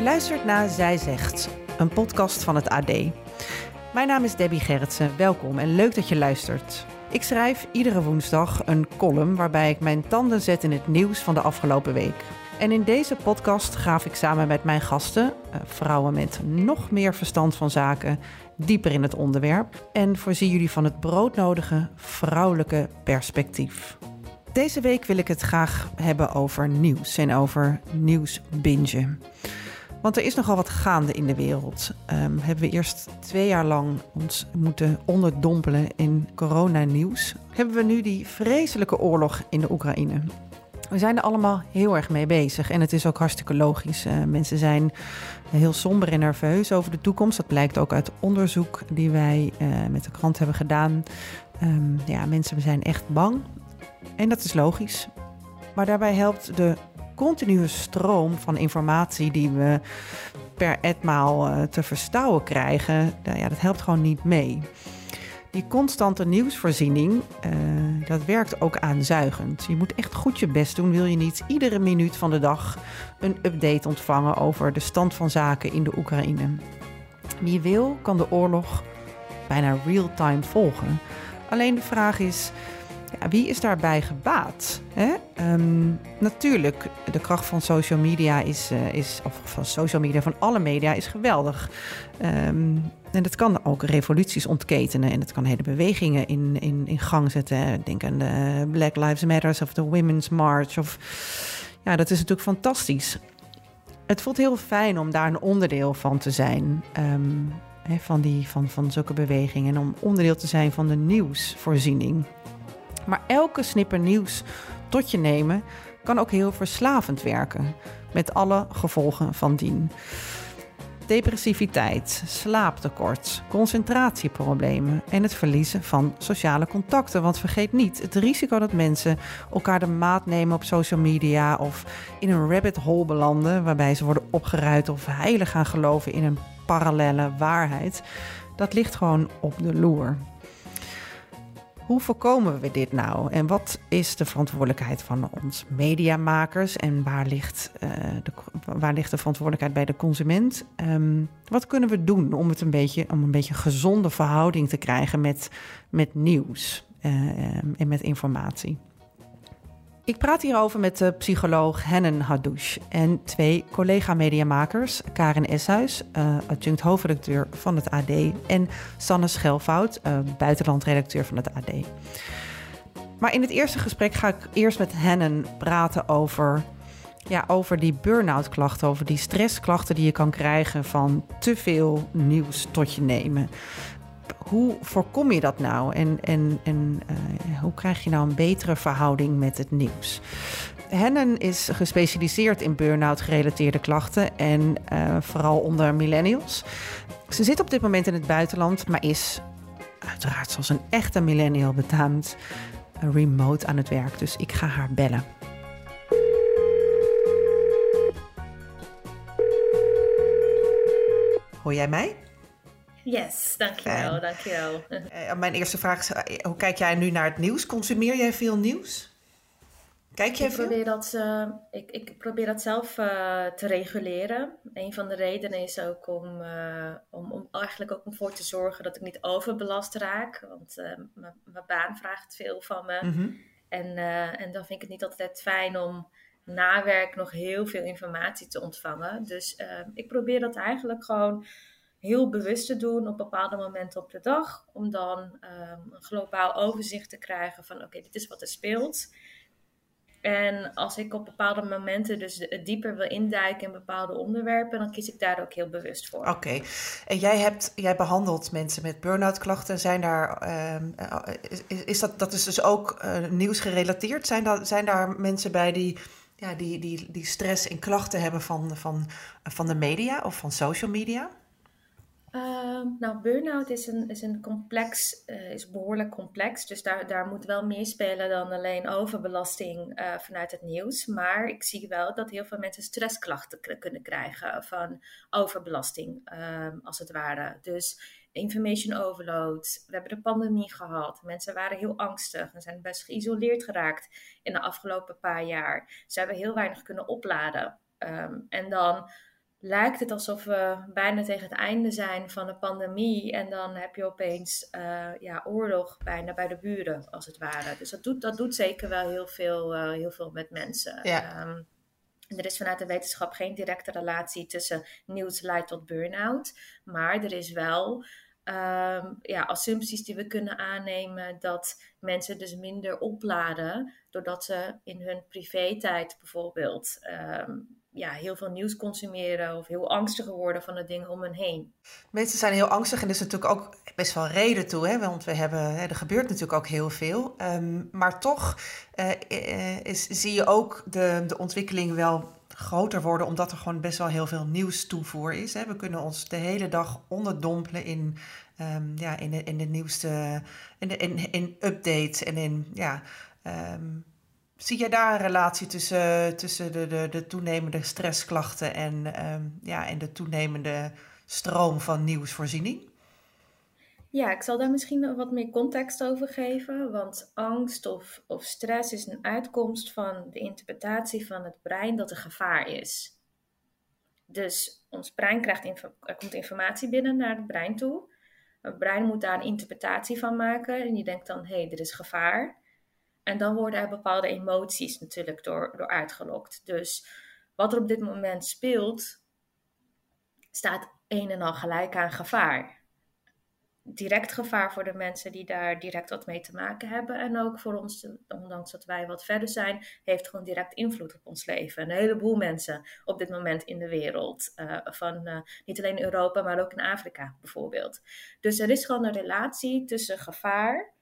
Je luistert naar Zij Zegt, een podcast van het AD. Mijn naam is Debbie Gerritsen, welkom en leuk dat je luistert. Ik schrijf iedere woensdag een column waarbij ik mijn tanden zet in het nieuws van de afgelopen week. En in deze podcast graaf ik samen met mijn gasten, eh, vrouwen met nog meer verstand van zaken, dieper in het onderwerp en voorzie jullie van het broodnodige vrouwelijke perspectief. Deze week wil ik het graag hebben over nieuws en over nieuwsbingen. Want er is nogal wat gaande in de wereld. Ehm, hebben we eerst twee jaar lang ons moeten onderdompelen in coronanieuws. Hebben we nu die vreselijke oorlog in de Oekraïne. We zijn er allemaal heel erg mee bezig. En het is ook hartstikke logisch. Eh, mensen zijn heel somber en nerveus over de toekomst. Dat blijkt ook uit onderzoek die wij eh, met de krant hebben gedaan. Ehm, ja, mensen zijn echt bang. En dat is logisch. Maar daarbij helpt de continue stroom van informatie die we per etmaal eh, te verstouwen krijgen, nou ja, dat helpt gewoon niet mee. Die constante nieuwsvoorziening, eh, dat werkt ook aanzuigend. Je moet echt goed je best doen, wil je niet iedere minuut van de dag een update ontvangen over de stand van zaken in de Oekraïne. Wie wil, kan de oorlog bijna real-time volgen. Alleen de vraag is, ja, wie is daarbij gebaat? Hè? Ehm, natuurlijk, de kracht van social media is, eh, is, of van social media, van alle media, is geweldig. Ehm, en dat kan ook revoluties ontketenen en het kan hele bewegingen in, in, in gang zetten. Denk aan de Black Lives Matter of de Women's March. Of, ja, dat is natuurlijk fantastisch. Het voelt heel fijn om daar een onderdeel van te zijn. ehm, hè, van, die, van, van zulke bewegingen. En om onderdeel te zijn van de nieuwsvoorziening. Maar elke snipper nieuws tot je nemen kan ook heel verslavend werken. Met alle gevolgen van dien. Depressiviteit, slaaptekort, concentratieproblemen en het verliezen van sociale contacten. Want vergeet niet het risico dat mensen elkaar de maat nemen op social media of in een rabbit hole belanden waarbij ze worden opgeruid of heilig gaan geloven in een parallele waarheid. Dat ligt gewoon op de loer. Hoe voorkomen we dit nou? En wat is de verantwoordelijkheid van ons mediamakers? En waar ligt, eh, de, waar ligt de verantwoordelijkheid bij de consument? Ehm, wat kunnen we doen om, het een beetje, om een beetje gezonde verhouding te krijgen met, met nieuws eh, en met informatie? Ik praat hierover met de psycholoog Hennen Hadouche en twee collega-mediamakers, Karin Eshuis, uh, adjunct hoofdredacteur van het AD, en Sanne Schelfout, uh, buitenlandredacteur van het AD. Maar in het eerste gesprek ga ik eerst met Hennen praten over, ja, over die burn-out klachten, over die stressklachten die je kan krijgen van te veel nieuws tot je nemen hoe voorkom je dat nou? En, en, en uh, hoe krijg je nou een betere verhouding met het nieuws? Hennen is gespecialiseerd in burn-out gerelateerde klachten en uh, vooral onder millennials. Ze zit op dit moment in het buitenland, maar is uiteraard zoals een echte millennial betaamt remote aan het werk. Dus ik ga haar bellen. Hoor jij mij? Yes, dankjewel, dankjewel. Uh, mijn eerste vraag is, uh, hoe kijk jij nu naar het nieuws? Consumeer jij veel nieuws? Kijk jij ik veel? probeer dat, uh, ik, ik probeer dat zelf te reguleren. Een van de redenen is ook om, om, om eigenlijk ook om voor te zorgen dat ik niet overbelast raak. Want mijn baan vraagt veel van me. Mhm. En, en dan vind ik het niet altijd fijn om na werk nog heel veel informatie te ontvangen. Dus ik probeer dat eigenlijk gewoon heel bewust te doen op bepaalde momenten op de dag. Om dan um, een globaal overzicht te krijgen van oké, dit is wat er speelt. En als ik op bepaalde momenten dus dieper wil induiken in bepaalde onderwerpen, dan kies ik daar ook heel bewust voor. Oké. En jij, hebt, jij behandelt mensen met burn-out klachten. Zijn daar, ehm, is, is, dat, dat is dus ook uh, nieuwsgerelateerd? Zijn, dat, zijn daar mensen bij die, ja, die, die, die stress en klachten hebben van, van, van de media of van social media? Uh, nou, burn-out is een, is een complex, uh, is behoorlijk complex. Dus daar, daar moet wel meer spelen dan alleen overbelasting uh, vanuit het nieuws. Maar ik zie wel dat heel veel mensen stressklachten kunnen krijgen van overbelasting, ehm, als het ware. Dus information overload. We hebben de pandemie gehad. Mensen waren heel angstig en zijn best geïsoleerd geraakt in de afgelopen paar jaar. Ze hebben heel weinig kunnen opladen. Um, en dan lijkt het alsof we bijna tegen het einde zijn van de pandemie. En dan heb je opeens uh, ja, oorlog bijna bij de buren, als het ware. Dus dat doet, dat doet zeker wel heel veel, uh, heel veel met mensen. Ja. Um, er is vanuit de wetenschap geen directe relatie tussen nieuws leidt tot burn-out. Maar er is wel um, ja, assumpties die we kunnen aannemen dat mensen dus minder opladen. Doordat ze in hun privé-tijd bijvoorbeeld um, ja, heel veel nieuws consumeren of heel angstig worden van de dingen om hen heen. Mensen zijn heel angstig en er is natuurlijk ook best wel reden toe, hè? want we hebben, hè, er gebeurt natuurlijk ook heel veel. Um, maar toch uh, is, zie je ook de, de ontwikkeling wel groter worden, omdat er gewoon best wel heel veel nieuws toevoer is. Hè? We kunnen ons de hele dag onderdompelen in, um, ja, in, de, in de nieuwste in, de, in, in updates en in ja. Um, Zie jij daar een relatie tussen, tussen de, de, de toenemende stressklachten en, um, ja, en de toenemende stroom van nieuwsvoorziening? Ja, ik zal daar misschien wat meer context over geven. Want angst of, of stress is een uitkomst van de interpretatie van het brein dat er gevaar is. Dus ons brein krijgt er komt informatie binnen naar het brein toe. Het brein moet daar een interpretatie van maken en die denkt dan: hé, hey, er is gevaar. En dan worden er bepaalde emoties natuurlijk door, door uitgelokt. Dus wat er op dit moment speelt, staat een en al gelijk aan gevaar. Direct gevaar voor de mensen die daar direct wat mee te maken hebben. En ook voor ons, ondanks dat wij wat verder zijn, heeft gewoon direct invloed op ons leven. Een heleboel mensen op dit moment in de wereld. Uh, van uh, niet alleen Europa, maar ook in Afrika bijvoorbeeld. Dus er is gewoon een relatie tussen gevaar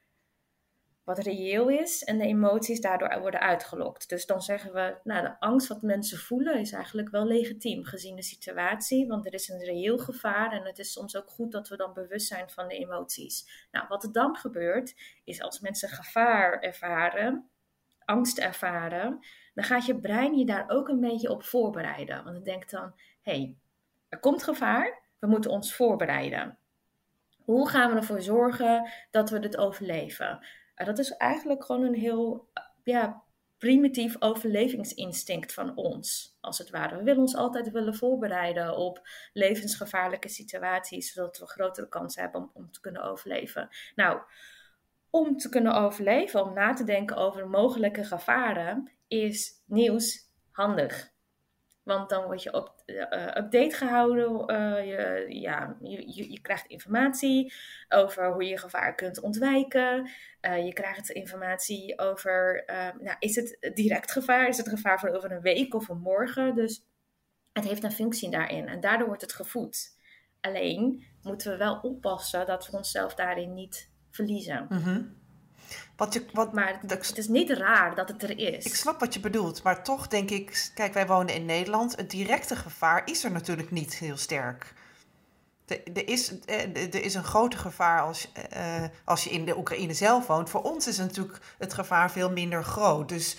wat reëel is en de emoties daardoor worden uitgelokt. Dus dan zeggen we, nou, de angst wat mensen voelen is eigenlijk wel legitiem gezien de situatie, want er is een reëel gevaar en het is soms ook goed dat we dan bewust zijn van de emoties. Nou, wat er dan gebeurt, is als mensen gevaar ervaren, angst ervaren, dan gaat je brein je daar ook een beetje op voorbereiden. Want het denkt dan, hé, hey, er komt gevaar, we moeten ons voorbereiden. Hoe gaan we ervoor zorgen dat we dit overleven? Dat is eigenlijk gewoon een heel ja, primitief overlevingsinstinct van ons, als het ware. We willen ons altijd willen voorbereiden op levensgevaarlijke situaties, zodat we grotere kans hebben om, om te kunnen overleven. Nou, om te kunnen overleven, om na te denken over mogelijke gevaren, is nieuws handig. Want dan word je op uh, update gehouden. Uh, je, ja, je, je, krijgt informatie over hoe je gevaar kunt ontwijken. Uh, je krijgt informatie over, nou, is het direct gevaar? Is het gevaar voor over een week of een morgen? Dus het heeft een functie daarin. En daardoor wordt het gevoed. Alleen moeten we wel oppassen dat we onszelf daarin niet verliezen. Mm. Wat je, wat, maar het is niet raar dat het er is. Ik snap wat je bedoelt, maar toch denk ik, kijk, wij wonen in Nederland. Het directe gevaar is er natuurlijk niet heel sterk. Er is, er is een groter gevaar als, uh, als je in de Oekraïne zelf woont. Voor ons is natuurlijk het gevaar veel minder groot. Dus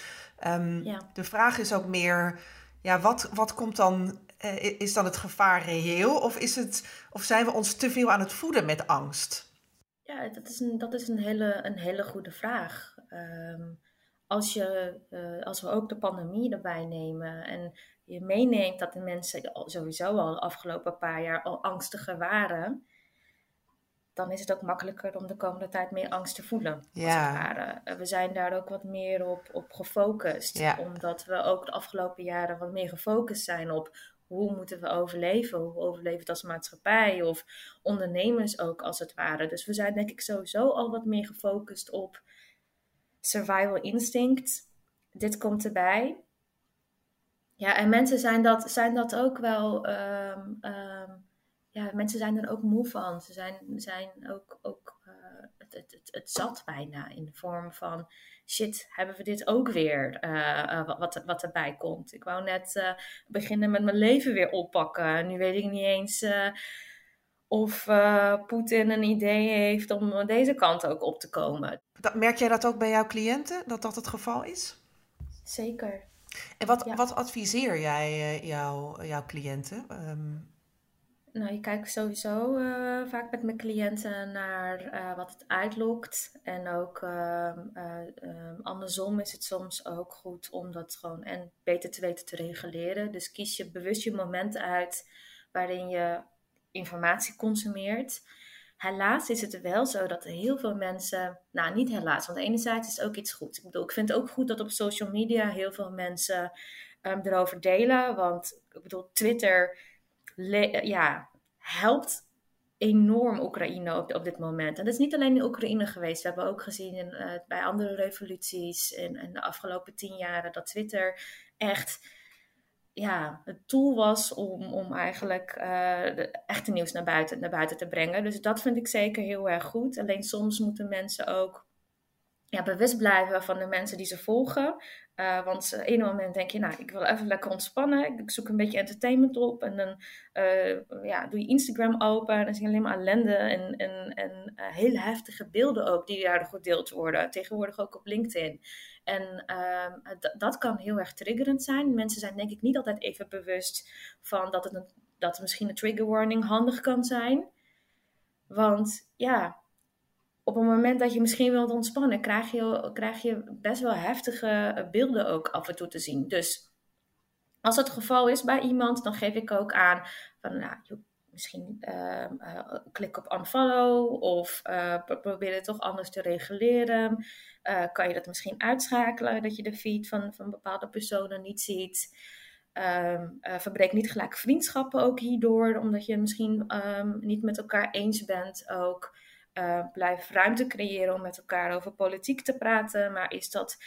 um, ja. de vraag is ook meer, ja, wat, wat komt dan, uh, is dan het gevaar reëel? Of, is het, of zijn we ons te veel aan het voeden met angst? Ja, dat is een, dat is een, hele, een hele goede vraag. Um, als, je, uh, als we ook de pandemie erbij nemen en je meeneemt dat de mensen sowieso al de afgelopen paar jaar al angstiger waren, dan is het ook makkelijker om de komende tijd meer angst te voelen. Ja. We zijn daar ook wat meer op, op gefocust. Ja. Omdat we ook de afgelopen jaren wat meer gefocust zijn op hoe moeten we overleven? Hoe overleven het als maatschappij of ondernemers ook als het ware? Dus we zijn denk ik sowieso al wat meer gefocust op survival instinct. dit komt erbij. Ja, en mensen zijn dat, zijn dat ook wel. ehm, ehm, ja, mensen zijn er ook moe van. Ze zijn, zijn ook, ook het, het, het, zat bijna in de vorm van shit, hebben we dit ook weer? eh, eh, wat, wat, wat erbij komt. Ik wou net eh, beginnen met mijn leven weer oppakken. Nu weet ik niet eens of Poetin een idee heeft om deze kant ook op te komen. Dat, merk jij dat ook bij jouw cliënten, dat dat het geval is? Zeker. En wat, Ja. wat adviseer jij jouw, jouw cliënten? Ehm, Nou, ik kijk sowieso eh, vaak met mijn cliënten naar eh, wat het uitlokt. En ook ehm, eh, ehm, andersom is het soms ook goed om dat gewoon en beter te weten te reguleren. Dus kies je bewust je momenten uit waarin je informatie consumeert. Helaas is het wel zo dat heel veel mensen, nou niet helaas, want enerzijds is ook iets goed. Ik bedoel, ik vind het ook goed dat op social media heel veel mensen ehm, erover delen. Want ik bedoel, Twitter ja, helpt enorm Oekraïne op, op dit moment. En dat is niet alleen in Oekraïne geweest. We hebben ook gezien in, eh, bij andere revoluties in, in de afgelopen tien jaren dat Twitter echt ja, het tool was om, om eigenlijk eh, de echte nieuws naar buiten, naar buiten te brengen. Dus dat vind ik zeker heel erg goed. Alleen soms moeten mensen ook ja, bewust blijven van de mensen die ze volgen. Uh, want op een moment denk je, nou, ik wil even lekker ontspannen. Ik zoek een beetje entertainment op. En dan uh, ja, doe je Instagram open. En dan zie je alleen maar ellende en, en, en hele heftige beelden ook die daar gedeeld worden. Tegenwoordig ook op LinkedIn. En uh, dat kan heel erg triggerend zijn. Mensen zijn denk ik niet altijd even bewust van dat het, dat misschien een trigger warning handig kan zijn. Want ja, op het moment dat je misschien wilt ontspannen, krijg je, krijg je best wel heftige beelden ook af en toe te zien. Dus als het geval is bij iemand, dan geef ik ook aan van, nou, misschien uh, uh, klik op unfollow of uh, probeer het toch anders te reguleren. Uh, kan je dat misschien uitschakelen, dat je de feed van, van bepaalde personen niet ziet. Um, verbreek niet gelijk vriendschappen ook hierdoor, omdat je misschien um, niet met elkaar eens bent ook. Uh, blijf ruimte creëren om met elkaar over politiek te praten. Maar is dat.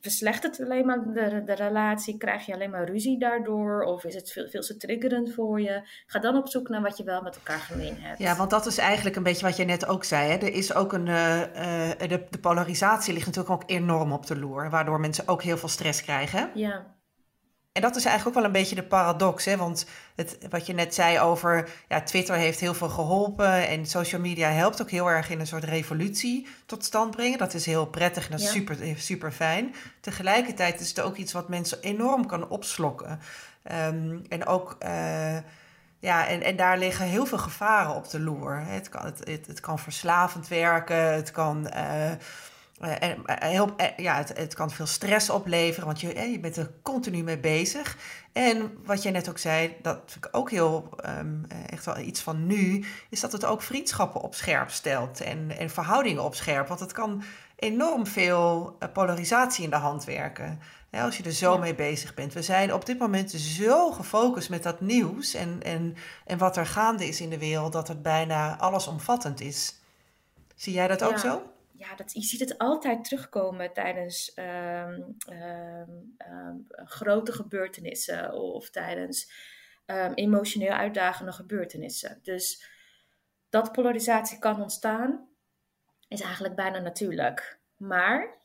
Verslechtert het alleen maar de, de relatie? Krijg je alleen maar ruzie daardoor? Of is het veel, veel te triggerend voor je? Ga dan op zoek naar wat je wel met elkaar gemeen hebt. Ja, want dat is eigenlijk een beetje wat je net ook zei. Hè? Er is ook een. Uh, uh, de, de, polarisatie ligt natuurlijk ook enorm op de loer. Waardoor mensen ook heel veel stress krijgen. Ja. En dat is eigenlijk ook wel een beetje de paradox. Hè? Want het, wat je net zei over ja, Twitter heeft heel veel geholpen. En social media helpt ook heel erg in een soort revolutie tot stand brengen. Dat is heel prettig en dat is ja. super, super fijn. Tegelijkertijd is het ook iets wat mensen enorm kan opslokken. Um, en ook. Uh, ja, en, en daar liggen heel veel gevaren op de loer. Het kan, het, het, het kan verslavend werken, het kan. Uh, uh, en, heel, ja, het, het, kan veel stress opleveren, want je, je bent er continu mee bezig. En wat jij net ook zei, dat vind ik ook heel um, echt wel iets van nu, is dat het ook vriendschappen op scherp stelt en, en verhoudingen op scherp. Want het kan enorm veel polarisatie in de hand werken. Ja, als je er zo ja. mee bezig bent. We zijn op dit moment zo gefocust met dat nieuws en, en, en wat er gaande is in de wereld, dat het bijna allesomvattend is. Zie jij dat ook ja. zo? Ja, dat, je ziet het altijd terugkomen tijdens um, um, um, grote gebeurtenissen of tijdens emotioneel uitdagende gebeurtenissen. Dus dat polarisatie kan ontstaan, is eigenlijk bijna natuurlijk. Maar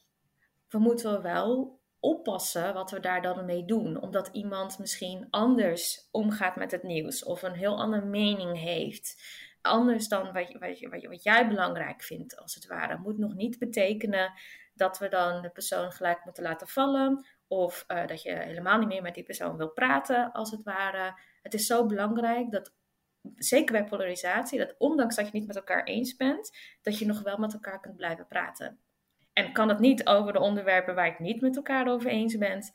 we moeten wel oppassen wat we daar dan mee doen. Omdat iemand misschien anders omgaat met het nieuws of een heel andere mening heeft anders dan wat, wat, wat, jij belangrijk vindt, als het ware. Moet nog niet betekenen dat we dan de persoon gelijk moeten laten vallen. Of uh, dat je helemaal niet meer met die persoon wil praten, als het ware. Het is zo belangrijk dat, zeker bij polarisatie, dat ondanks dat je niet met elkaar eens bent, dat je nog wel met elkaar kunt blijven praten. En kan het niet over de onderwerpen waar je het niet met elkaar over eens bent,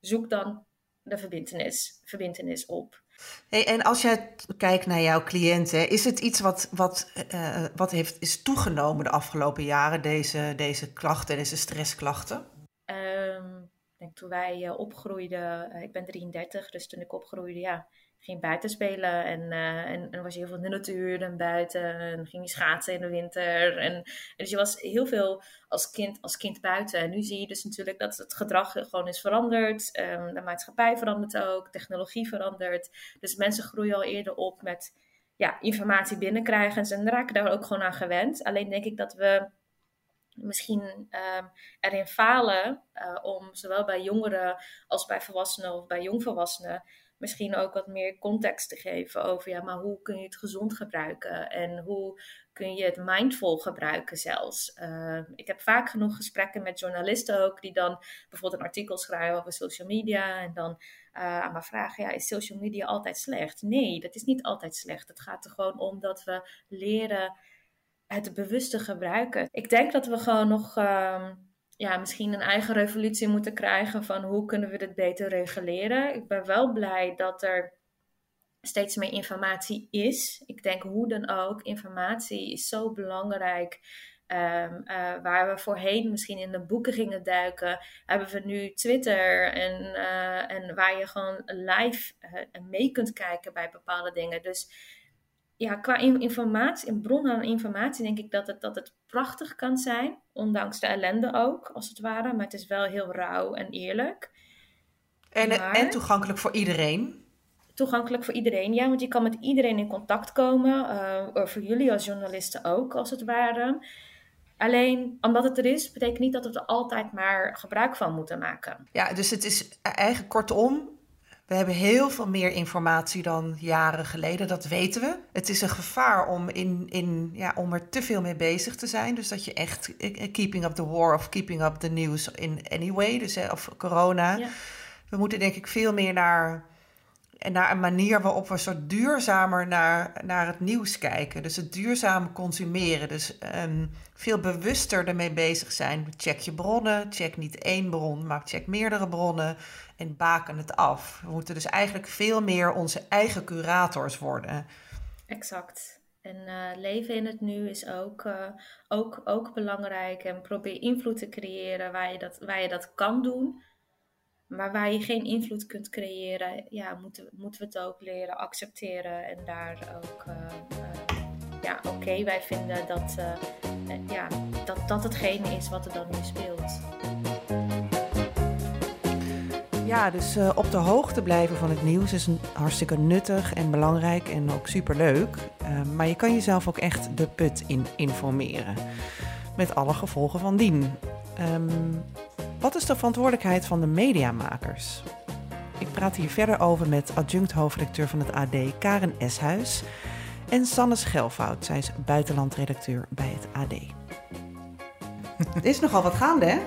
zoek dan de verbindenis, verbindenis op. En als jij kijkt naar jouw cliënten, is het iets wat, wat, uh, wat heeft, is toegenomen de afgelopen jaren, deze, deze klachten, deze stressklachten? Ik denk toen wij uh, opgroeiden, uh, ik ben 33, dus toen ik opgroeide, ja, ging buiten spelen en, uh, en, was heel veel in de natuur en buiten en ging je schaatsen in de winter. En, dus je was heel veel als kind, als kind buiten. En nu zie je dus natuurlijk dat het gedrag gewoon is veranderd. Um, de maatschappij verandert ook, technologie verandert. Dus mensen groeien al eerder op met ja, informatie binnenkrijgen en ze raken daar ook gewoon aan gewend. Alleen denk ik dat we misschien um, erin falen uh, om zowel bij jongeren als bij volwassenen of bij jongvolwassenen misschien ook wat meer context te geven over, ja, maar hoe kun je het gezond gebruiken en hoe kun je het mindful gebruiken zelfs. Uh, ik heb vaak genoeg gesprekken met journalisten ook, die dan bijvoorbeeld een artikel schrijven over social media en dan uh, aan me vragen, ja, is social media altijd slecht? Nee, dat is niet altijd slecht. Het gaat er gewoon om dat we leren het bewuste gebruiken. Ik denk dat we gewoon nog... Uh, ja, misschien een eigen revolutie moeten krijgen van hoe kunnen we dit beter reguleren. Ik ben wel blij dat er steeds meer informatie is. Ik denk hoe dan ook, informatie is zo belangrijk. Um, uh, waar we voorheen misschien in de boeken gingen duiken, hebben we nu Twitter en, uh, en waar je gewoon live uh, mee kunt kijken bij bepaalde dingen. Dus ja, qua informatie, in bron aan informatie, denk ik dat het, dat het prachtig kan zijn. Ondanks de ellende ook, als het ware. Maar het is wel heel rauw en eerlijk. En, en toegankelijk voor iedereen? Toegankelijk voor iedereen, ja. Want je kan met iedereen in contact komen. Uh, voor jullie als journalisten ook, als het ware. Alleen omdat het er is, betekent niet dat we er altijd maar gebruik van moeten maken. Ja, dus het is eigenlijk kortom, we hebben heel veel meer informatie dan jaren geleden, dat weten we. Het is een gevaar om, in, in, ja, om er te veel mee bezig te zijn. Dus dat je echt keeping up the war of keeping up the news in anyway, dus of corona. Ja. We moeten denk ik veel meer naar, naar een manier waarop we zo duurzamer naar, naar het nieuws kijken. Dus het duurzaam consumeren. Dus um, veel bewuster ermee bezig zijn. Check je bronnen, check niet één bron, maar check meerdere bronnen en baken het af. We moeten dus eigenlijk veel meer onze eigen curators worden. Exact. En uh, leven in het nu is ook, uh, ook, ook belangrijk. En probeer invloed te creëren waar je, dat, waar je dat kan doen. Maar waar je geen invloed kunt creëren, ja, moeten, moeten we het ook leren accepteren. En daar ook, uh, ja, oké, wij vinden dat, ja, dat dat hetgene is wat er dan nu speelt. Ja, dus op de hoogte blijven van het nieuws is hartstikke nuttig en belangrijk en ook superleuk. Maar je kan jezelf ook echt de put in informeren. Met alle gevolgen van dien. Um, wat is de verantwoordelijkheid van de mediamakers? Ik praat hier verder over met adjunct hoofdredacteur van het AD Karen Eshuis en Sanne Schelfout. Zij is buitenlandredacteur bij het AD. Er is nogal wat gaande, hè?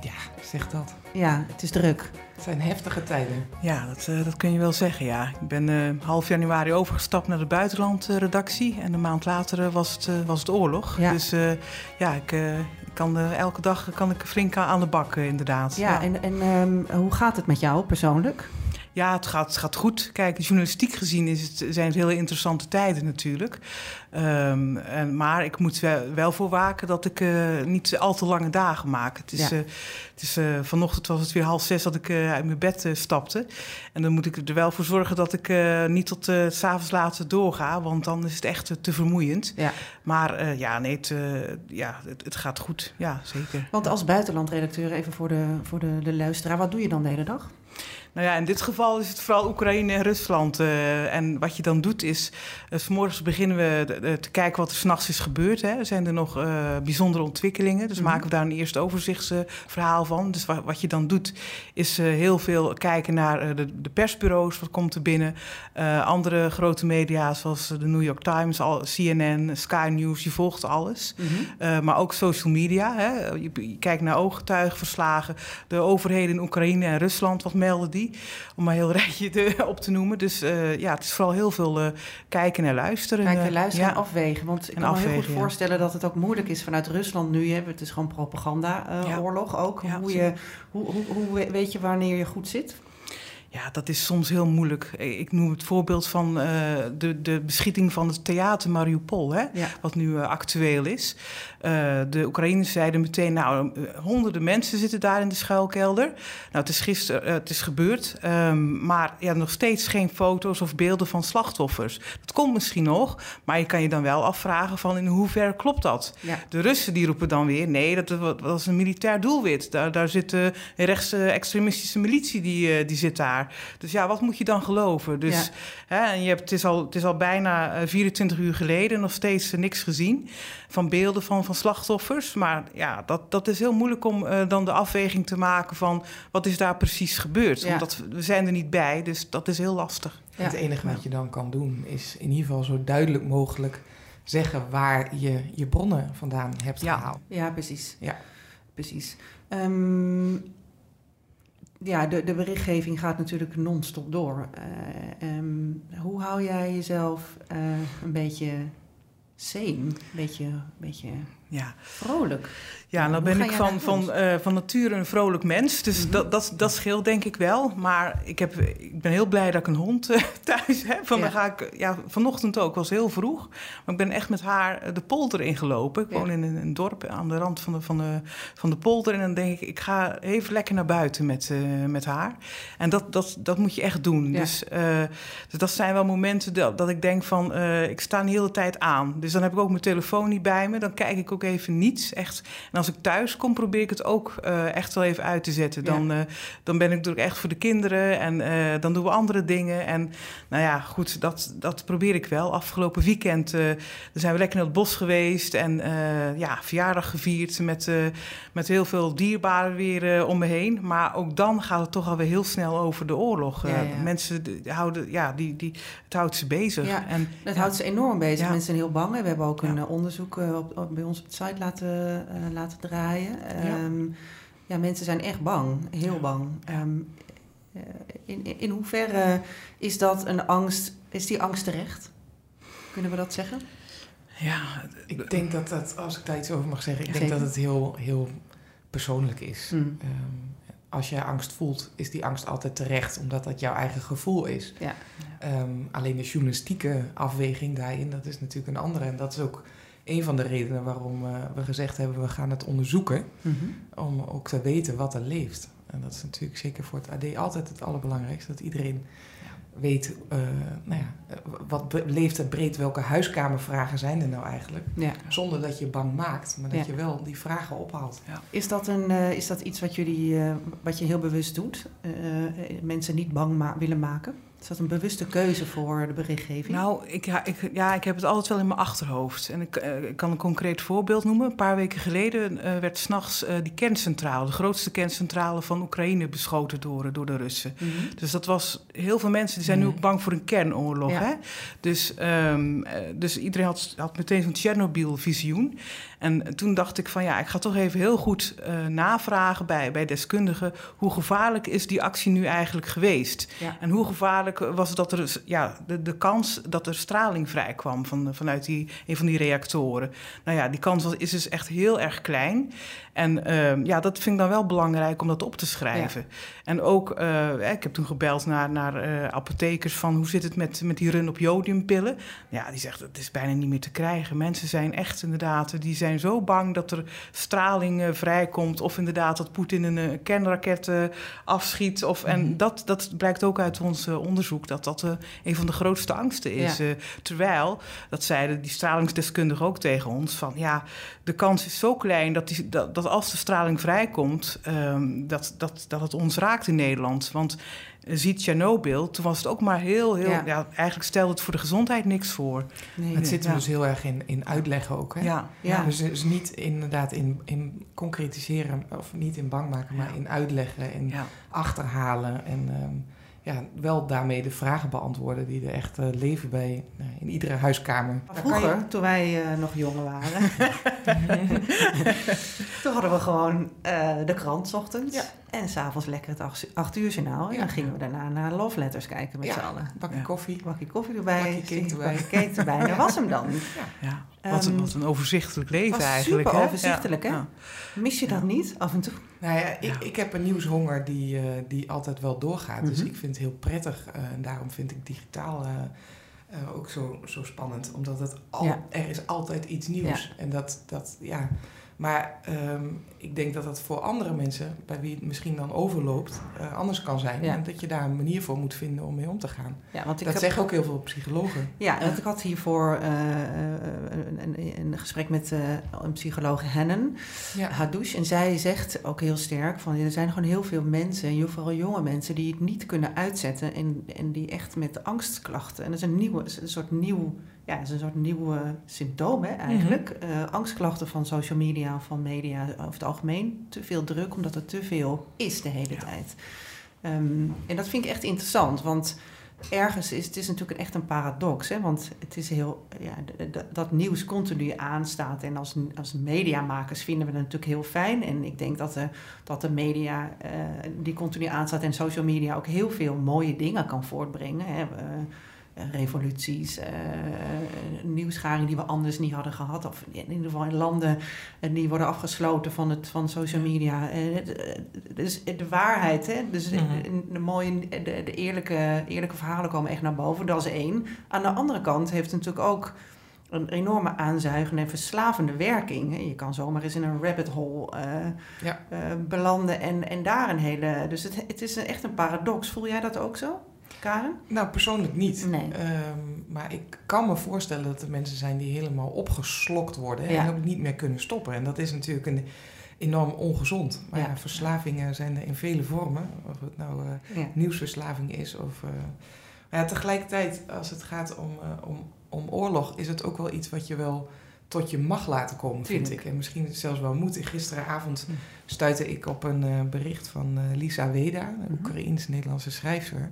Ja, zeg dat. Ja, het is druk. Het zijn heftige tijden. Ja, dat, uh, dat kun je wel zeggen, ja. Ik ben uh, half januari overgestapt naar de buitenlandredactie. en een maand later was, het, uh, was het oorlog. Ja. Dus ja, ik, kan, elke dag kan ik flink aan de bak, inderdaad. Ja, ja. en, en um, hoe gaat het met jou persoonlijk? Ja, het gaat, het gaat goed. Kijk, journalistiek gezien is het, zijn het hele interessante tijden natuurlijk. Um, en, maar ik moet wel, wel voor waken dat ik uh, niet al te lange dagen maak. Het is, ja. uh, het is uh, vanochtend was het weer half zes dat ik uit mijn bed stapte. En dan moet ik er wel voor zorgen dat ik niet tot s s'avonds later doorga. Want dan is het echt te vermoeiend. Ja. Maar ja, nee, het, ja, het, het, gaat goed. Ja, zeker. Want als buitenlandredacteur, even voor de, voor de, de luisteraar, wat doe je dan de hele dag? Nou ja, in dit geval is het vooral Oekraïne en Rusland. Uh, en wat je dan doet is, uh, s morgens beginnen we de, te kijken wat er s'nachts is gebeurd. Hè. Zijn er nog uh, bijzondere ontwikkelingen? Dus mm -hmm. maken we daar een eerste overzichtsverhaal van. Dus wat, wat, je dan doet is heel veel kijken naar de, de, persbureaus. Wat komt er binnen? andere grote media zoals de New York Times, al, CNN, Sky News. Je volgt alles. Mm -hmm. maar ook social media. Hè. Je, je kijkt naar ooggetuigenverslagen. De overheden in Oekraïne en Rusland, wat melden die? Om maar heel rijtje te, op te noemen. Dus uh, ja, het is vooral heel veel uh, kijken en luisteren. Kijken en luisteren ja. en afwegen. Want ik kan afwegen, me heel goed ja. voorstellen dat het ook moeilijk is vanuit Rusland nu. Hè, het is gewoon propaganda-oorlog ook. Hoe, je, hoe, hoe, hoe weet je wanneer je goed zit? Ja, dat is soms heel moeilijk. Ik noem het voorbeeld van uh, de, de beschieting van het theater Mariupol, hè, Ja. wat nu uh, actueel is. Uh, de Oekraïners zeiden meteen, nou, honderden mensen zitten daar in de schuilkelder. Nou, het is gisteren, het is gebeurd, um, maar ja, nog steeds geen foto's of beelden van slachtoffers. Dat komt misschien nog, maar je kan je dan wel afvragen van in hoeverre klopt dat? Ja. De Russen die roepen dan weer, nee, dat was een militair doelwit. Daar, daar zit een rechtse extremistische militie, die, die zit daar. Dus ja, wat moet je dan geloven? Dus Ja. hè, en je hebt, het, is al, het is al bijna eh, 24 uur geleden nog steeds eh, niks gezien van beelden van, van slachtoffers. Maar ja, dat, dat is heel moeilijk om eh, dan de afweging te maken van wat is daar precies gebeurd. Ja. Omdat we zijn er niet bij, dus dat is heel lastig. Ja. Het enige wat je dan kan doen is in ieder geval zo duidelijk mogelijk zeggen waar je je bronnen vandaan hebt Ja. gehaald. Ja, precies. Ja. Precies. Ehm, ja, de, de berichtgeving gaat natuurlijk non-stop door. Eh, ehm, hoe hou jij jezelf eh, een beetje sane, een beetje, een beetje Ja, vrolijk? ja nou ben ik van, van, eh, van nature een vrolijk mens. Dus Mhm. dat, dat, dat scheelt denk ik wel. Maar ik, heb, ik ben heel blij dat ik een hond eh, thuis heb. Van Ja. dan ga ik, ja, vanochtend ook, was heel vroeg. Maar ik ben echt met haar eh, de polder ingelopen. Ik Ja. woon in een, een dorp aan de rand van de, van, de, van de polder. En dan denk ik, ik ga even lekker naar buiten met, met haar. En dat, dat, dat moet je echt doen. Ja. Dus, dus dat zijn wel momenten dat, dat ik denk van, ik sta een hele tijd aan. Dus dan heb ik ook mijn telefoon niet bij me. Dan kijk ik ook even niets. Echt. En als ik thuis kom, probeer ik het ook eh, echt wel even uit te zetten. Ja. Dan, eh, dan ben ik natuurlijk echt voor de kinderen. En eh, dan doen we andere dingen. En nou ja, goed, dat, dat probeer ik wel. Afgelopen weekend zijn we lekker naar het bos geweest. En ja, verjaardag gevierd met, met heel veel dierbaren weer om me heen. Maar ook dan gaat het toch alweer heel snel over de oorlog. Ja, ja. Mensen houden, ja, die, die, het houdt ze bezig. Ja, en, ja. houdt ze enorm bezig. Mensen zijn heel bang. We hebben ook een onderzoek op, op- bij ons op de site laten, eh, laten draaien. Ja. Ehm, ja, mensen zijn echt bang. Heel bang. Ehm, eh, in, in, in hoeverre is dat een angst, is die angst terecht? Kunnen we dat zeggen? ja, Ik denk dat dat, als ik daar iets over mag zeggen, ik denk dat het heel, heel persoonlijk is. Hm. Ehm, als je angst voelt, is die angst altijd terecht, omdat dat jouw eigen gevoel is. Ja. Alleen de journalistieke afweging daarin, dat is natuurlijk een andere. En dat is ook een van de redenen waarom eh, we gezegd hebben, we gaan het onderzoeken. Mhm. Om ook te weten wat er leeft. En dat is natuurlijk zeker voor het AD altijd het allerbelangrijkste. Dat iedereen weet, eh, nou ja, wat leeft er breed, welke huiskamervragen zijn er nou eigenlijk. Ja. Zonder dat je bang maakt, maar dat je wel die vragen ophaalt. Is, dat een, eh, is dat iets wat, jullie, wat je heel bewust doet? Mensen niet bang ma- willen maken? Is dat een bewuste keuze voor de berichtgeving? Nou, ik, ja, ik, ja, ik heb het altijd wel in mijn achterhoofd. En ik, eh, ik kan een concreet voorbeeld noemen. Een paar weken geleden eh, werd s'nachts eh die kerncentrale, de grootste kerncentrale van Oekraïne, beschoten door, door de Russen. Mhm. Dus dat was, heel veel mensen die zijn nu Mhm. ook bang voor een kernoorlog. Ja. Hè? Dus, ehm, eh, dus iedereen had, had meteen zo'n Tsjernobyl-visioen. En toen dacht ik van ja, ik ga toch even heel goed eh, navragen bij, bij deskundigen. Hoe gevaarlijk is die actie nu eigenlijk geweest? Ja. En hoe gevaarlijk was het dat er ja, de, de kans dat er straling vrijkwam van, vanuit die, een van die reactoren? Nou ja, die kans was, is dus echt heel erg klein. En ehm, ja, dat vind ik dan wel belangrijk om dat op te schrijven. En ook, eh, ik heb toen gebeld naar, naar eh, apothekers van hoe zit het met, met die run op jodiumpillen. Ja, die zegt het is bijna niet meer te krijgen. Mensen zijn echt inderdaad, die zijn zo bang dat er straling eh, vrijkomt. Of inderdaad dat Poetin een eh, kernraket eh, afschiet. Of, En Mhm. dat, dat blijkt ook uit ons onderzoek, dat dat een van de grootste angsten is. Ja. Terwijl, dat zeiden die stralingsdeskundigen ook tegen ons, van ja, de kans is zo klein dat, die, dat, dat als de straling vrijkomt, ehm, dat, dat, dat het ons raakt in Nederland. Want ziet Tsjernobyl, toen was het ook maar heel, heel, Ja. ja. eigenlijk stelde het voor de gezondheid niks voor. Nee, Het zit er Ja. dus heel erg in, in uitleggen ook. Hè? Ja, Ja. Dus, dus niet inderdaad in, in concretiseren, of niet in bang maken, maar Ja. in uitleggen en ja. achterhalen. En ehm, ja, wel daarmee de vragen beantwoorden die er echt eh, leven bij nou, in iedere huiskamer. Vroeger, toen wij eh, nog jonger waren, toen hadden we gewoon eh, de krant 's ochtends Ja. en s'avonds lekker het acht, acht uur journaal. En Ja. dan gingen we daarna naar Love Letters kijken met Ja. z'n allen. Bakje Ja. koffie. Bakje koffie erbij, Bakje cake erbij. bakje erbij. En dat was hem dan. ja. Wat, een- Ehm, wat een overzichtelijk leven was eigenlijk. super hè? overzichtelijk, hè? Ja. Mis je dat niet af en toe? Nou ja, ik, Ja. ik heb een nieuwshonger die, eh, die altijd wel doorgaat. Dus Mhm. ik vind het heel prettig. eh, en daarom vind ik digitaal eh, eh, ook zo, zo spannend. Omdat het al, Ja. er is altijd iets nieuws. En dat, dat ja. Maar ehm, ik denk dat dat voor andere mensen, bij wie het misschien dan overloopt, eh, anders kan zijn. Ja. En dat je daar een manier voor moet vinden om mee om te gaan. Ja, want ik dat heb- zeggen ook heel veel psychologen. Ja, want ik had hiervoor eh, eh, een, een, gesprek met een psycholoog Hennen Ja. Hadouche. En zij zegt ook heel sterk van er zijn gewoon heel veel mensen, heel veel jonge mensen, die het niet kunnen uitzetten en, en die echt met angstklachten. En dat is een nieuwe, een soort nieuw, ja, is een soort nieuwe symptoom hè, eigenlijk. Eh, angstklachten van social media, van media over het algemeen. Te veel druk, omdat er te veel is de hele Ja. tijd. Ehm, en dat vind ik echt interessant, want ergens is het is natuurlijk echt een paradox. Hè? Want het is heel, ja, dat nieuws continu aanstaat. En als, als mediamakers vinden we dat natuurlijk heel fijn. En ik denk dat de, dat de media eh, die continu aanstaat en social media ook heel veel mooie dingen kan voortbrengen. Hè? Revoluties, eh, nieuwsgaring die we anders niet hadden gehad. Of in ieder geval in landen eh, die worden afgesloten van, het, van social media. Eh, Dus de waarheid, hè? dus de, Mhm. de mooie, de, de eerlijke, eerlijke verhalen komen echt naar boven. Dat is één. Aan de andere kant heeft het natuurlijk ook een enorme aanzuigende en verslavende werking. Je kan zomaar eens in een rabbit hole Ja. belanden en, en daar een hele... Dus het, het is echt een paradox. Voel jij dat ook zo, Karen? Nou, persoonlijk niet. Nee. Ehm, maar ik kan me voorstellen dat er mensen zijn die helemaal opgeslokt worden Ja. en ook niet meer kunnen stoppen. En dat is natuurlijk een enorm ongezond. Maar ja, Ja. verslavingen zijn er in vele vormen. Of het nou eh, Ja. nieuwsverslaving is of. eh, maar ja, tegelijkertijd, als het gaat om, eh, om, om oorlog, is het ook wel iets wat je wel tot je mag laten komen, vind ik. En misschien zelfs wel moet. Gisteravond Hm. stuitte ik op een bericht van Lisa Weda, een Mhm. Oekraïens-Nederlandse schrijfster.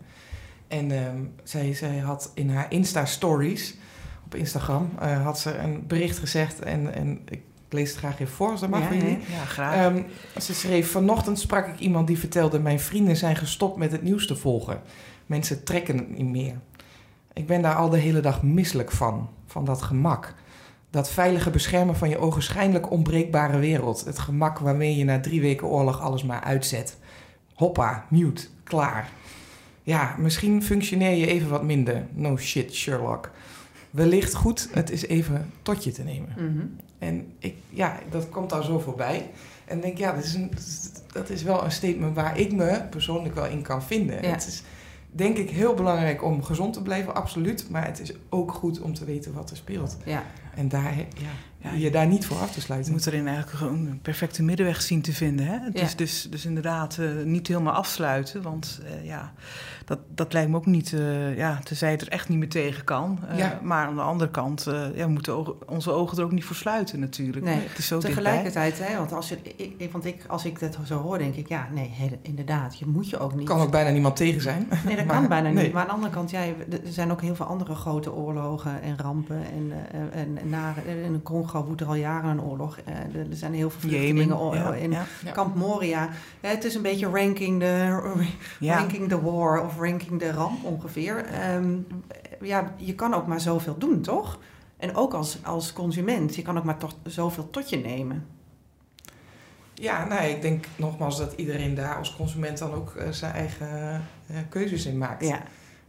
En ehm, zij, zij had in haar Insta-stories op Instagram eh, had ze een bericht gezegd. En, en ik lees het graag even voor, als dat mag Ja, voor jullie. Ja, graag. Ehm, ze schreef: Vanochtend sprak ik iemand die vertelde: Mijn vrienden zijn gestopt met het nieuws te volgen. Mensen trekken het niet meer. Ik ben daar al de hele dag misselijk van, van dat gemak. Dat veilige beschermen van je ogenschijnlijk onbreekbare wereld. Het gemak waarmee je na drie weken oorlog alles maar uitzet. Hoppa, mute, klaar. Ja, misschien functioneer je even wat minder. No shit, Sherlock. Wellicht goed het is even tot je te nemen. Mhm. En ik, ja, dat komt daar zo voorbij. En ik denk, ja, dat is, een, dat is wel een statement waar ik me persoonlijk wel in kan vinden. Ja. Het is denk ik heel belangrijk om gezond te blijven, absoluut. Maar het is ook goed om te weten wat er speelt. Ja. En daar, ja, Ja, je daar niet voor af te Je sluiten. moet erin eigenlijk gewoon een perfecte middenweg zien te vinden. Hè? Ja. Dus, dus, dus inderdaad eh, niet helemaal afsluiten. Want eh, ja, dat, dat lijkt me ook niet... eh ja, tenzij je er echt niet meer tegen kan. Eh, Ja. Maar aan de andere kant eh, ja, we moeten ogen- onze ogen er ook niet voor sluiten natuurlijk. Nee, Het is zo. Tegelijkertijd, hè, want als, je, ik, want ik, als ik dat zo hoor, denk ik, ja, nee, he- inderdaad, je moet je ook niet. kan ook bijna niemand tegen zijn. Nee, dat Maar- kan bijna nee. niet. Maar aan de andere kant, ja, er zijn ook heel veel andere grote oorlogen en rampen. En, eh, en, en, nare- in Congo woedt er al jaren een oorlog. Eh, er zijn heel veel vluchtelingen in ja. Kamp Moria. Ja, het is een beetje ranking the, ja. ranking the war of ranking de ramp ongeveer. Ehm, ja, je kan ook maar zoveel doen, toch? En ook als, als consument, je kan ook maar toch zoveel tot je nemen. Ja, nou, ik denk nogmaals dat iedereen daar als consument dan ook eh, zijn eigen eh, keuzes in maakt. Ja,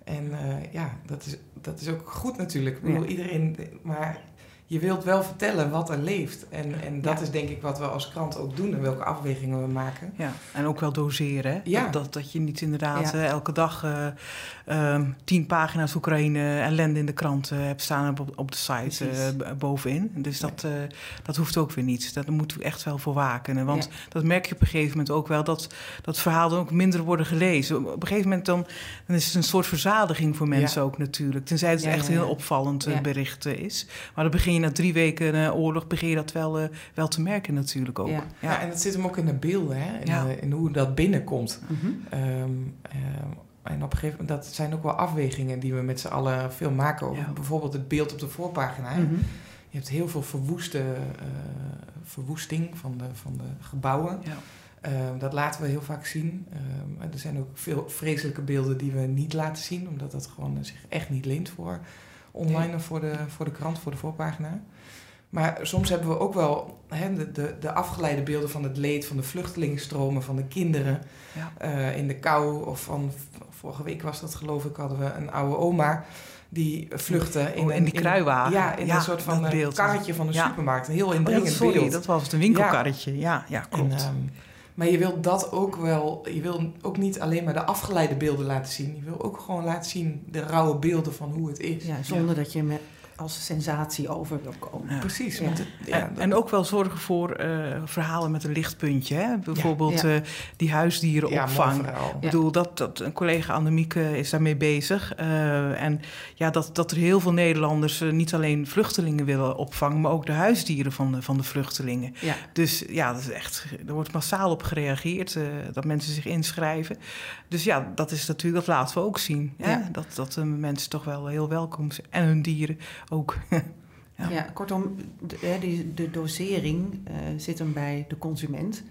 En eh, ja, dat is, dat is ook goed natuurlijk. Ik Ja. iedereen, maar je wilt wel vertellen wat er leeft. En, en dat Ja. is denk ik wat we als krant ook doen en welke afwegingen we maken. Ja, en ook wel doseren. Hè? Ja. Dat, dat, dat je niet inderdaad Ja. eh, elke dag eh, ehm, tien pagina's Oekraïne ellende in de krant eh, hebt staan op, op de site bovenin. Dus dat, dat hoeft ook weer niet. Daar moeten we echt wel voor waken. Want dat merk je op een gegeven moment ook wel, dat, dat verhaal dan ook minder worden gelezen. Op een gegeven moment dan, dan is het een soort verzadiging voor mensen ook natuurlijk. Tenzij het echt een heel opvallend bericht is. Maar dan begin je na drie weken eh, oorlog, begin je dat wel, eh, wel te merken natuurlijk ook. Ja. Ja. en dat zit hem ook in de beelden, hè? In, Ja. in hoe dat binnenkomt. Mhm. Ehm, ehm, en op een gegeven moment, dat zijn ook wel afwegingen die we met z'n allen veel maken. Over. Bijvoorbeeld het beeld op de voorpagina. hè. Mhm. Je hebt heel veel verwoeste, eh, verwoesting van de, van de gebouwen. Ja. Ehm, dat laten we heel vaak zien. Ehm, en er zijn ook veel vreselijke beelden die we niet laten zien, omdat dat gewoon zich echt niet leent voor online voor de, voor de krant, voor de voorpagina. Maar soms hebben we ook wel hè, de, de, de afgeleide beelden van het leed van de vluchtelingenstromen, van de kinderen Ja. eh, in de kou. Of van vorige week was dat geloof ik, hadden we een oude oma die vluchtte in, Oh, in die kruiwagen. ja, in Ja, een soort van eh, karretje van een Ja. supermarkt. Een heel Oh, indringend sorry, beeld. dat was het, een winkelkarretje. Ja, ja, En, klopt. Maar je wilt dat ook wel, je wil ook niet alleen maar de afgeleide beelden laten zien. Je wil ook gewoon laten zien de rauwe beelden van hoe het is. Ja, zonder dat je met, als sensatie over wil komen. Ja. Precies. Ja. Want het- ja, en, en ook wel zorgen voor eh, verhalen met een lichtpuntje. Hè? Bijvoorbeeld Ja. eh, die huisdierenopvang. Ik bedoel, dat, dat, een collega Annemieke is daarmee bezig. Eh, en ja, dat, dat er heel veel Nederlanders niet alleen vluchtelingen willen opvangen... maar ook de huisdieren van de, van de vluchtelingen. Ja. Dus ja, dat is echt, er wordt massaal op gereageerd, dat mensen zich inschrijven. Dus ja, dat is natuurlijk, dat laten we ook zien. Hè? Ja. Dat, dat de mensen toch wel heel welkom zijn. En hun dieren ook. Ja. Kortom, de, de dosering eh, zit hem bij de consument.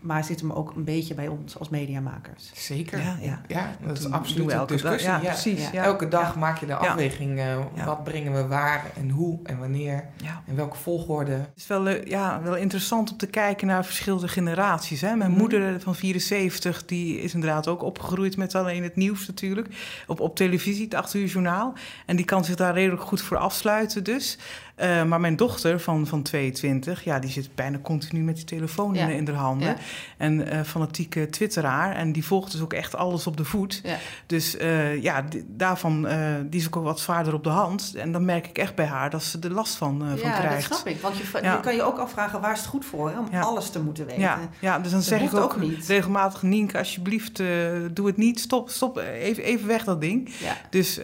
Maar zit hem ook een beetje bij ons als mediamakers. Zeker. Ja, Ja, ja. dat is absoluut een elke dag. discussie. Ja, ja. precies. Ja. Ja. Elke dag Ja. maak je de afweging. eh, Ja. Wat brengen we waar en hoe en wanneer. Ja. En welke volgorde. Het is wel, ja, wel interessant om te kijken naar verschillende generaties. Hè? Mijn Mhm. moeder van 74, die is inderdaad ook opgegroeid met alleen het nieuws natuurlijk. Op, op televisie, het 8 uur journaal. En die kan zich daar redelijk goed voor afsluiten dus. Eh, maar mijn dochter van, van 22, ja, die zit bijna continu met die telefoon Ja. in, haar handen. Ja. En eh fanatieke twitteraar. En die volgt dus ook echt alles op de voet. Ja. Dus eh, ja, daarvan, die is ook al wat zwaarder op de hand. En dan merk ik echt bij haar dat ze er last van, van ja, krijgt. dat snap ik. Want je, Ja. je kan je ook afvragen, waar is het goed voor hè, om Ja. alles te moeten weten? Ja, ja, dus dan Dat zeg ik ook, niet. regelmatig... Nienke, alsjeblieft, doe het niet. Stop, stop, even, even weg dat ding. Ja. Dus,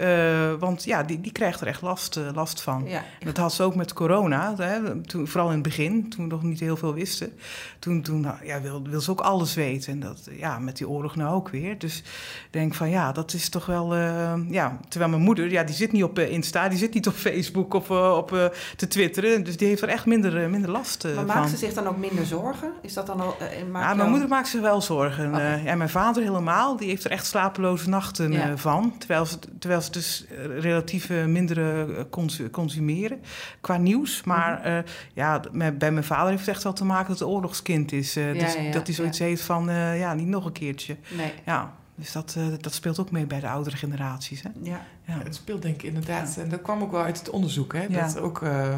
want ja, die, die krijgt er echt last, last van. Ja. Dat had ze ook met corona, hè, toen, vooral in het begin, toen we nog niet heel veel wisten. Toen, toen nou, ja, wil, wil ze ook alles weten. En dat, ja, met die oorlog nou ook weer. Dus ik denk van ja, dat is toch wel... eh, ja, terwijl mijn moeder, ja, die zit niet op eh, Insta, die zit niet op Facebook of eh, op eh, te twitteren. Dus die heeft er echt minder, minder last Maar van. maakt ze zich dan ook minder zorgen? Is dat dan al... Ja, mijn moeder maakt zich wel zorgen. En mijn vader helemaal. Die heeft er echt slapeloze nachten Ja. van. Terwijl ze, terwijl ze dus relatief minder consu- consumeren qua nieuws. Maar Mhm. eh, ja, met- bij mijn vader heeft het echt wel te maken dat het oorlogskind is. Eh, Ja, dus ja, ja, dat hij zoiets ja. heeft van, eh, ja, niet nog een keertje. Nee. Ja, dus dat, eh, dat speelt ook mee bij de oudere generaties. Hè? Ja. Ja. Het speelt denk ik inderdaad, en dat kwam ook wel uit het onderzoek, hè, Ja. dat ook eh,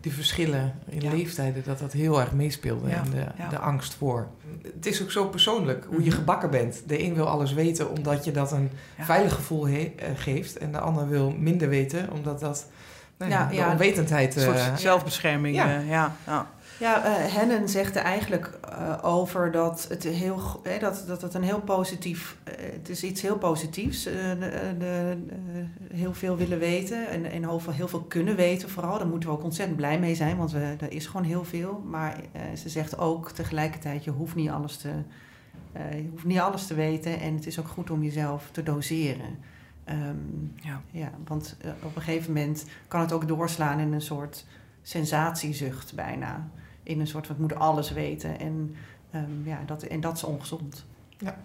die verschillen in Ja. leeftijden, dat dat heel erg meespeelde Ja, en de, ja. de angst voor. Het is ook zo persoonlijk, hoe je Mhm. gebakken bent. De een wil alles weten omdat je dat een Ja. veilig gevoel eh, geeft en de ander wil minder weten omdat dat nou ja, Ja, de ja, onwetendheid... Een soort eh, zelfbescherming. Ja. eh, ja, ja. Ja, eh Hennen zegt er eigenlijk eh, over dat het, heel, dat, dat het een heel positief... eh, het is iets heel positiefs. eh, de, de, eh, heel veel willen weten en, en heel, veel, heel veel kunnen weten vooral. Daar moeten we ook ontzettend blij mee zijn, want we, er is gewoon heel veel. Maar eh, ze zegt ook tegelijkertijd, je hoeft niet alles te... eh, je hoeft niet alles te weten en het is ook goed om jezelf te doseren. Ehm, Ja. ja, want eh, op een gegeven moment kan het ook doorslaan in een soort sensatiezucht bijna. In een soort van, ik moet alles weten. En, ehm, ja, dat, en dat is ongezond. Ja.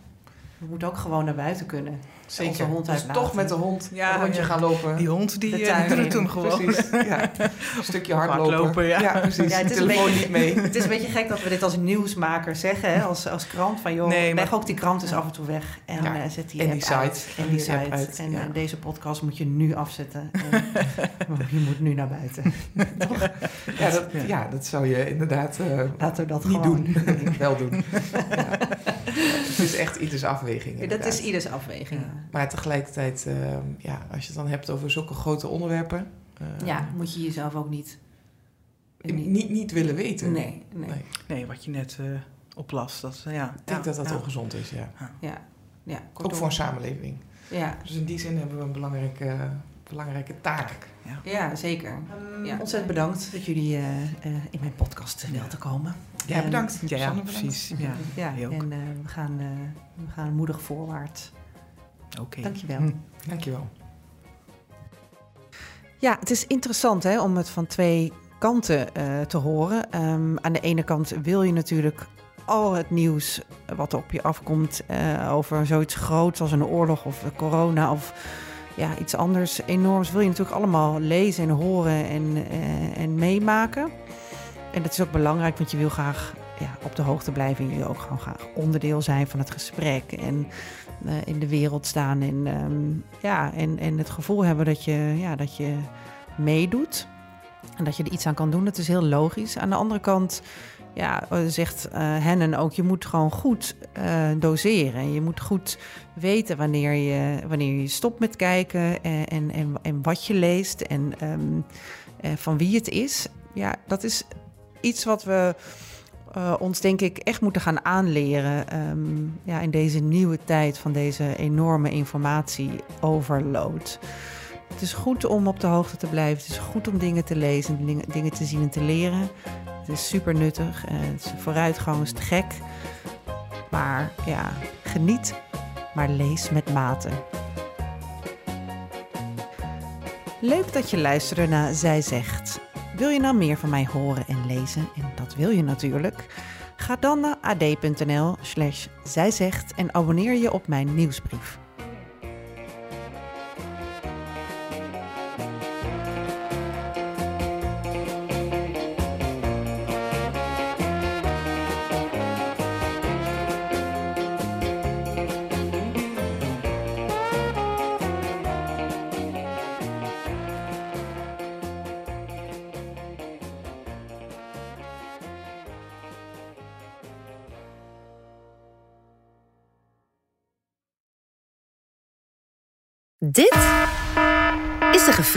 We moeten ook gewoon naar buiten kunnen. Zeker. Onze hond dus uitlaten. toch met de hond Ja, een rondje ja. gaan lopen. Die hond die De eh, tuin doet gewoon. Precies, ja. Een stukje hardlopen. Hardlopen, ja. precies. Ja, het is een Telefoon beetje- niet mee. Het is een beetje gek dat we dit als nieuwsmaker zeggen, hè? Als, als krant. Van joh, Nee, leg ook die krant eens Ja. af en toe weg. En Ja. eh, zet die En app die site. uit. En die site. uit, En ja. deze podcast moet je nu afzetten. En, je moet nu naar buiten. Ja dat, Ja. ja, dat zou je inderdaad eh, Laten we dat niet gewoon doen. Wel doen. Het is echt ieders afweging. dat is ieders afweging. Ja. Maar tegelijkertijd, eh, ja, als je het dan hebt over zulke grote onderwerpen... eh, Ja, moet je jezelf ook niet... niet, niet willen weten. Nee, nee. Nee. Nee, wat je net eh oplast. Dat, ja. Ik denk ja, dat dat ja. ongezond is, ja. Ja, ja Ook voor een samenleving. Ja, Dus in die zin hebben we een belangrijke, belangrijke taak. Ja zeker. Ja, ontzettend bedankt dat jullie eh, eh, in mijn podcast wilden komen. Ja, En- bedankt. Ja, ja, Sanne, bedankt. precies. Ja, Ja, en eh, we, gaan, eh, we gaan moedig voorwaarts. Oké. Dankjewel. Hm. Dankjewel. Ja, het is interessant hè, om het van twee kanten eh, te horen. Ehm, aan de ene kant wil je natuurlijk al het nieuws wat er op je afkomt eh, over zoiets groots als een oorlog of corona of ja, iets anders enorms wil je natuurlijk allemaal lezen en horen en, eh, en meemaken. En dat is ook belangrijk, want je wil graag ja, op de hoogte blijven. En je wil ook gewoon graag onderdeel zijn van het gesprek. En eh, in de wereld staan. En, ehm, ja, en, en het gevoel hebben dat je, ja, dat je meedoet. En dat je er iets aan kan doen. Dat is heel logisch. Aan de andere kant ja, eh, zegt uh, Hennen ook, je moet gewoon goed uh, doseren. Je moet goed weten wanneer je, wanneer je stopt met kijken en, en, en wat je leest en um, van wie het is. Ja, dat is iets wat we ons denk ik echt moeten gaan aanleren um, ja, in deze nieuwe tijd van deze enorme informatie-overload. Het is goed om op de hoogte te blijven. Het is goed om dingen te lezen, dingen, dingen te zien en te leren. Het is super nuttig. Uh, het vooruitgang is te gek. Maar ja, geniet, maar lees met mate. Leuk dat je luisterde naar Zij Zegt. Wil je nou meer van mij horen en lezen? En dat wil je natuurlijk. Ga dan naar ad.nl slash zijzegt en abonneer je op mijn nieuwsbrief.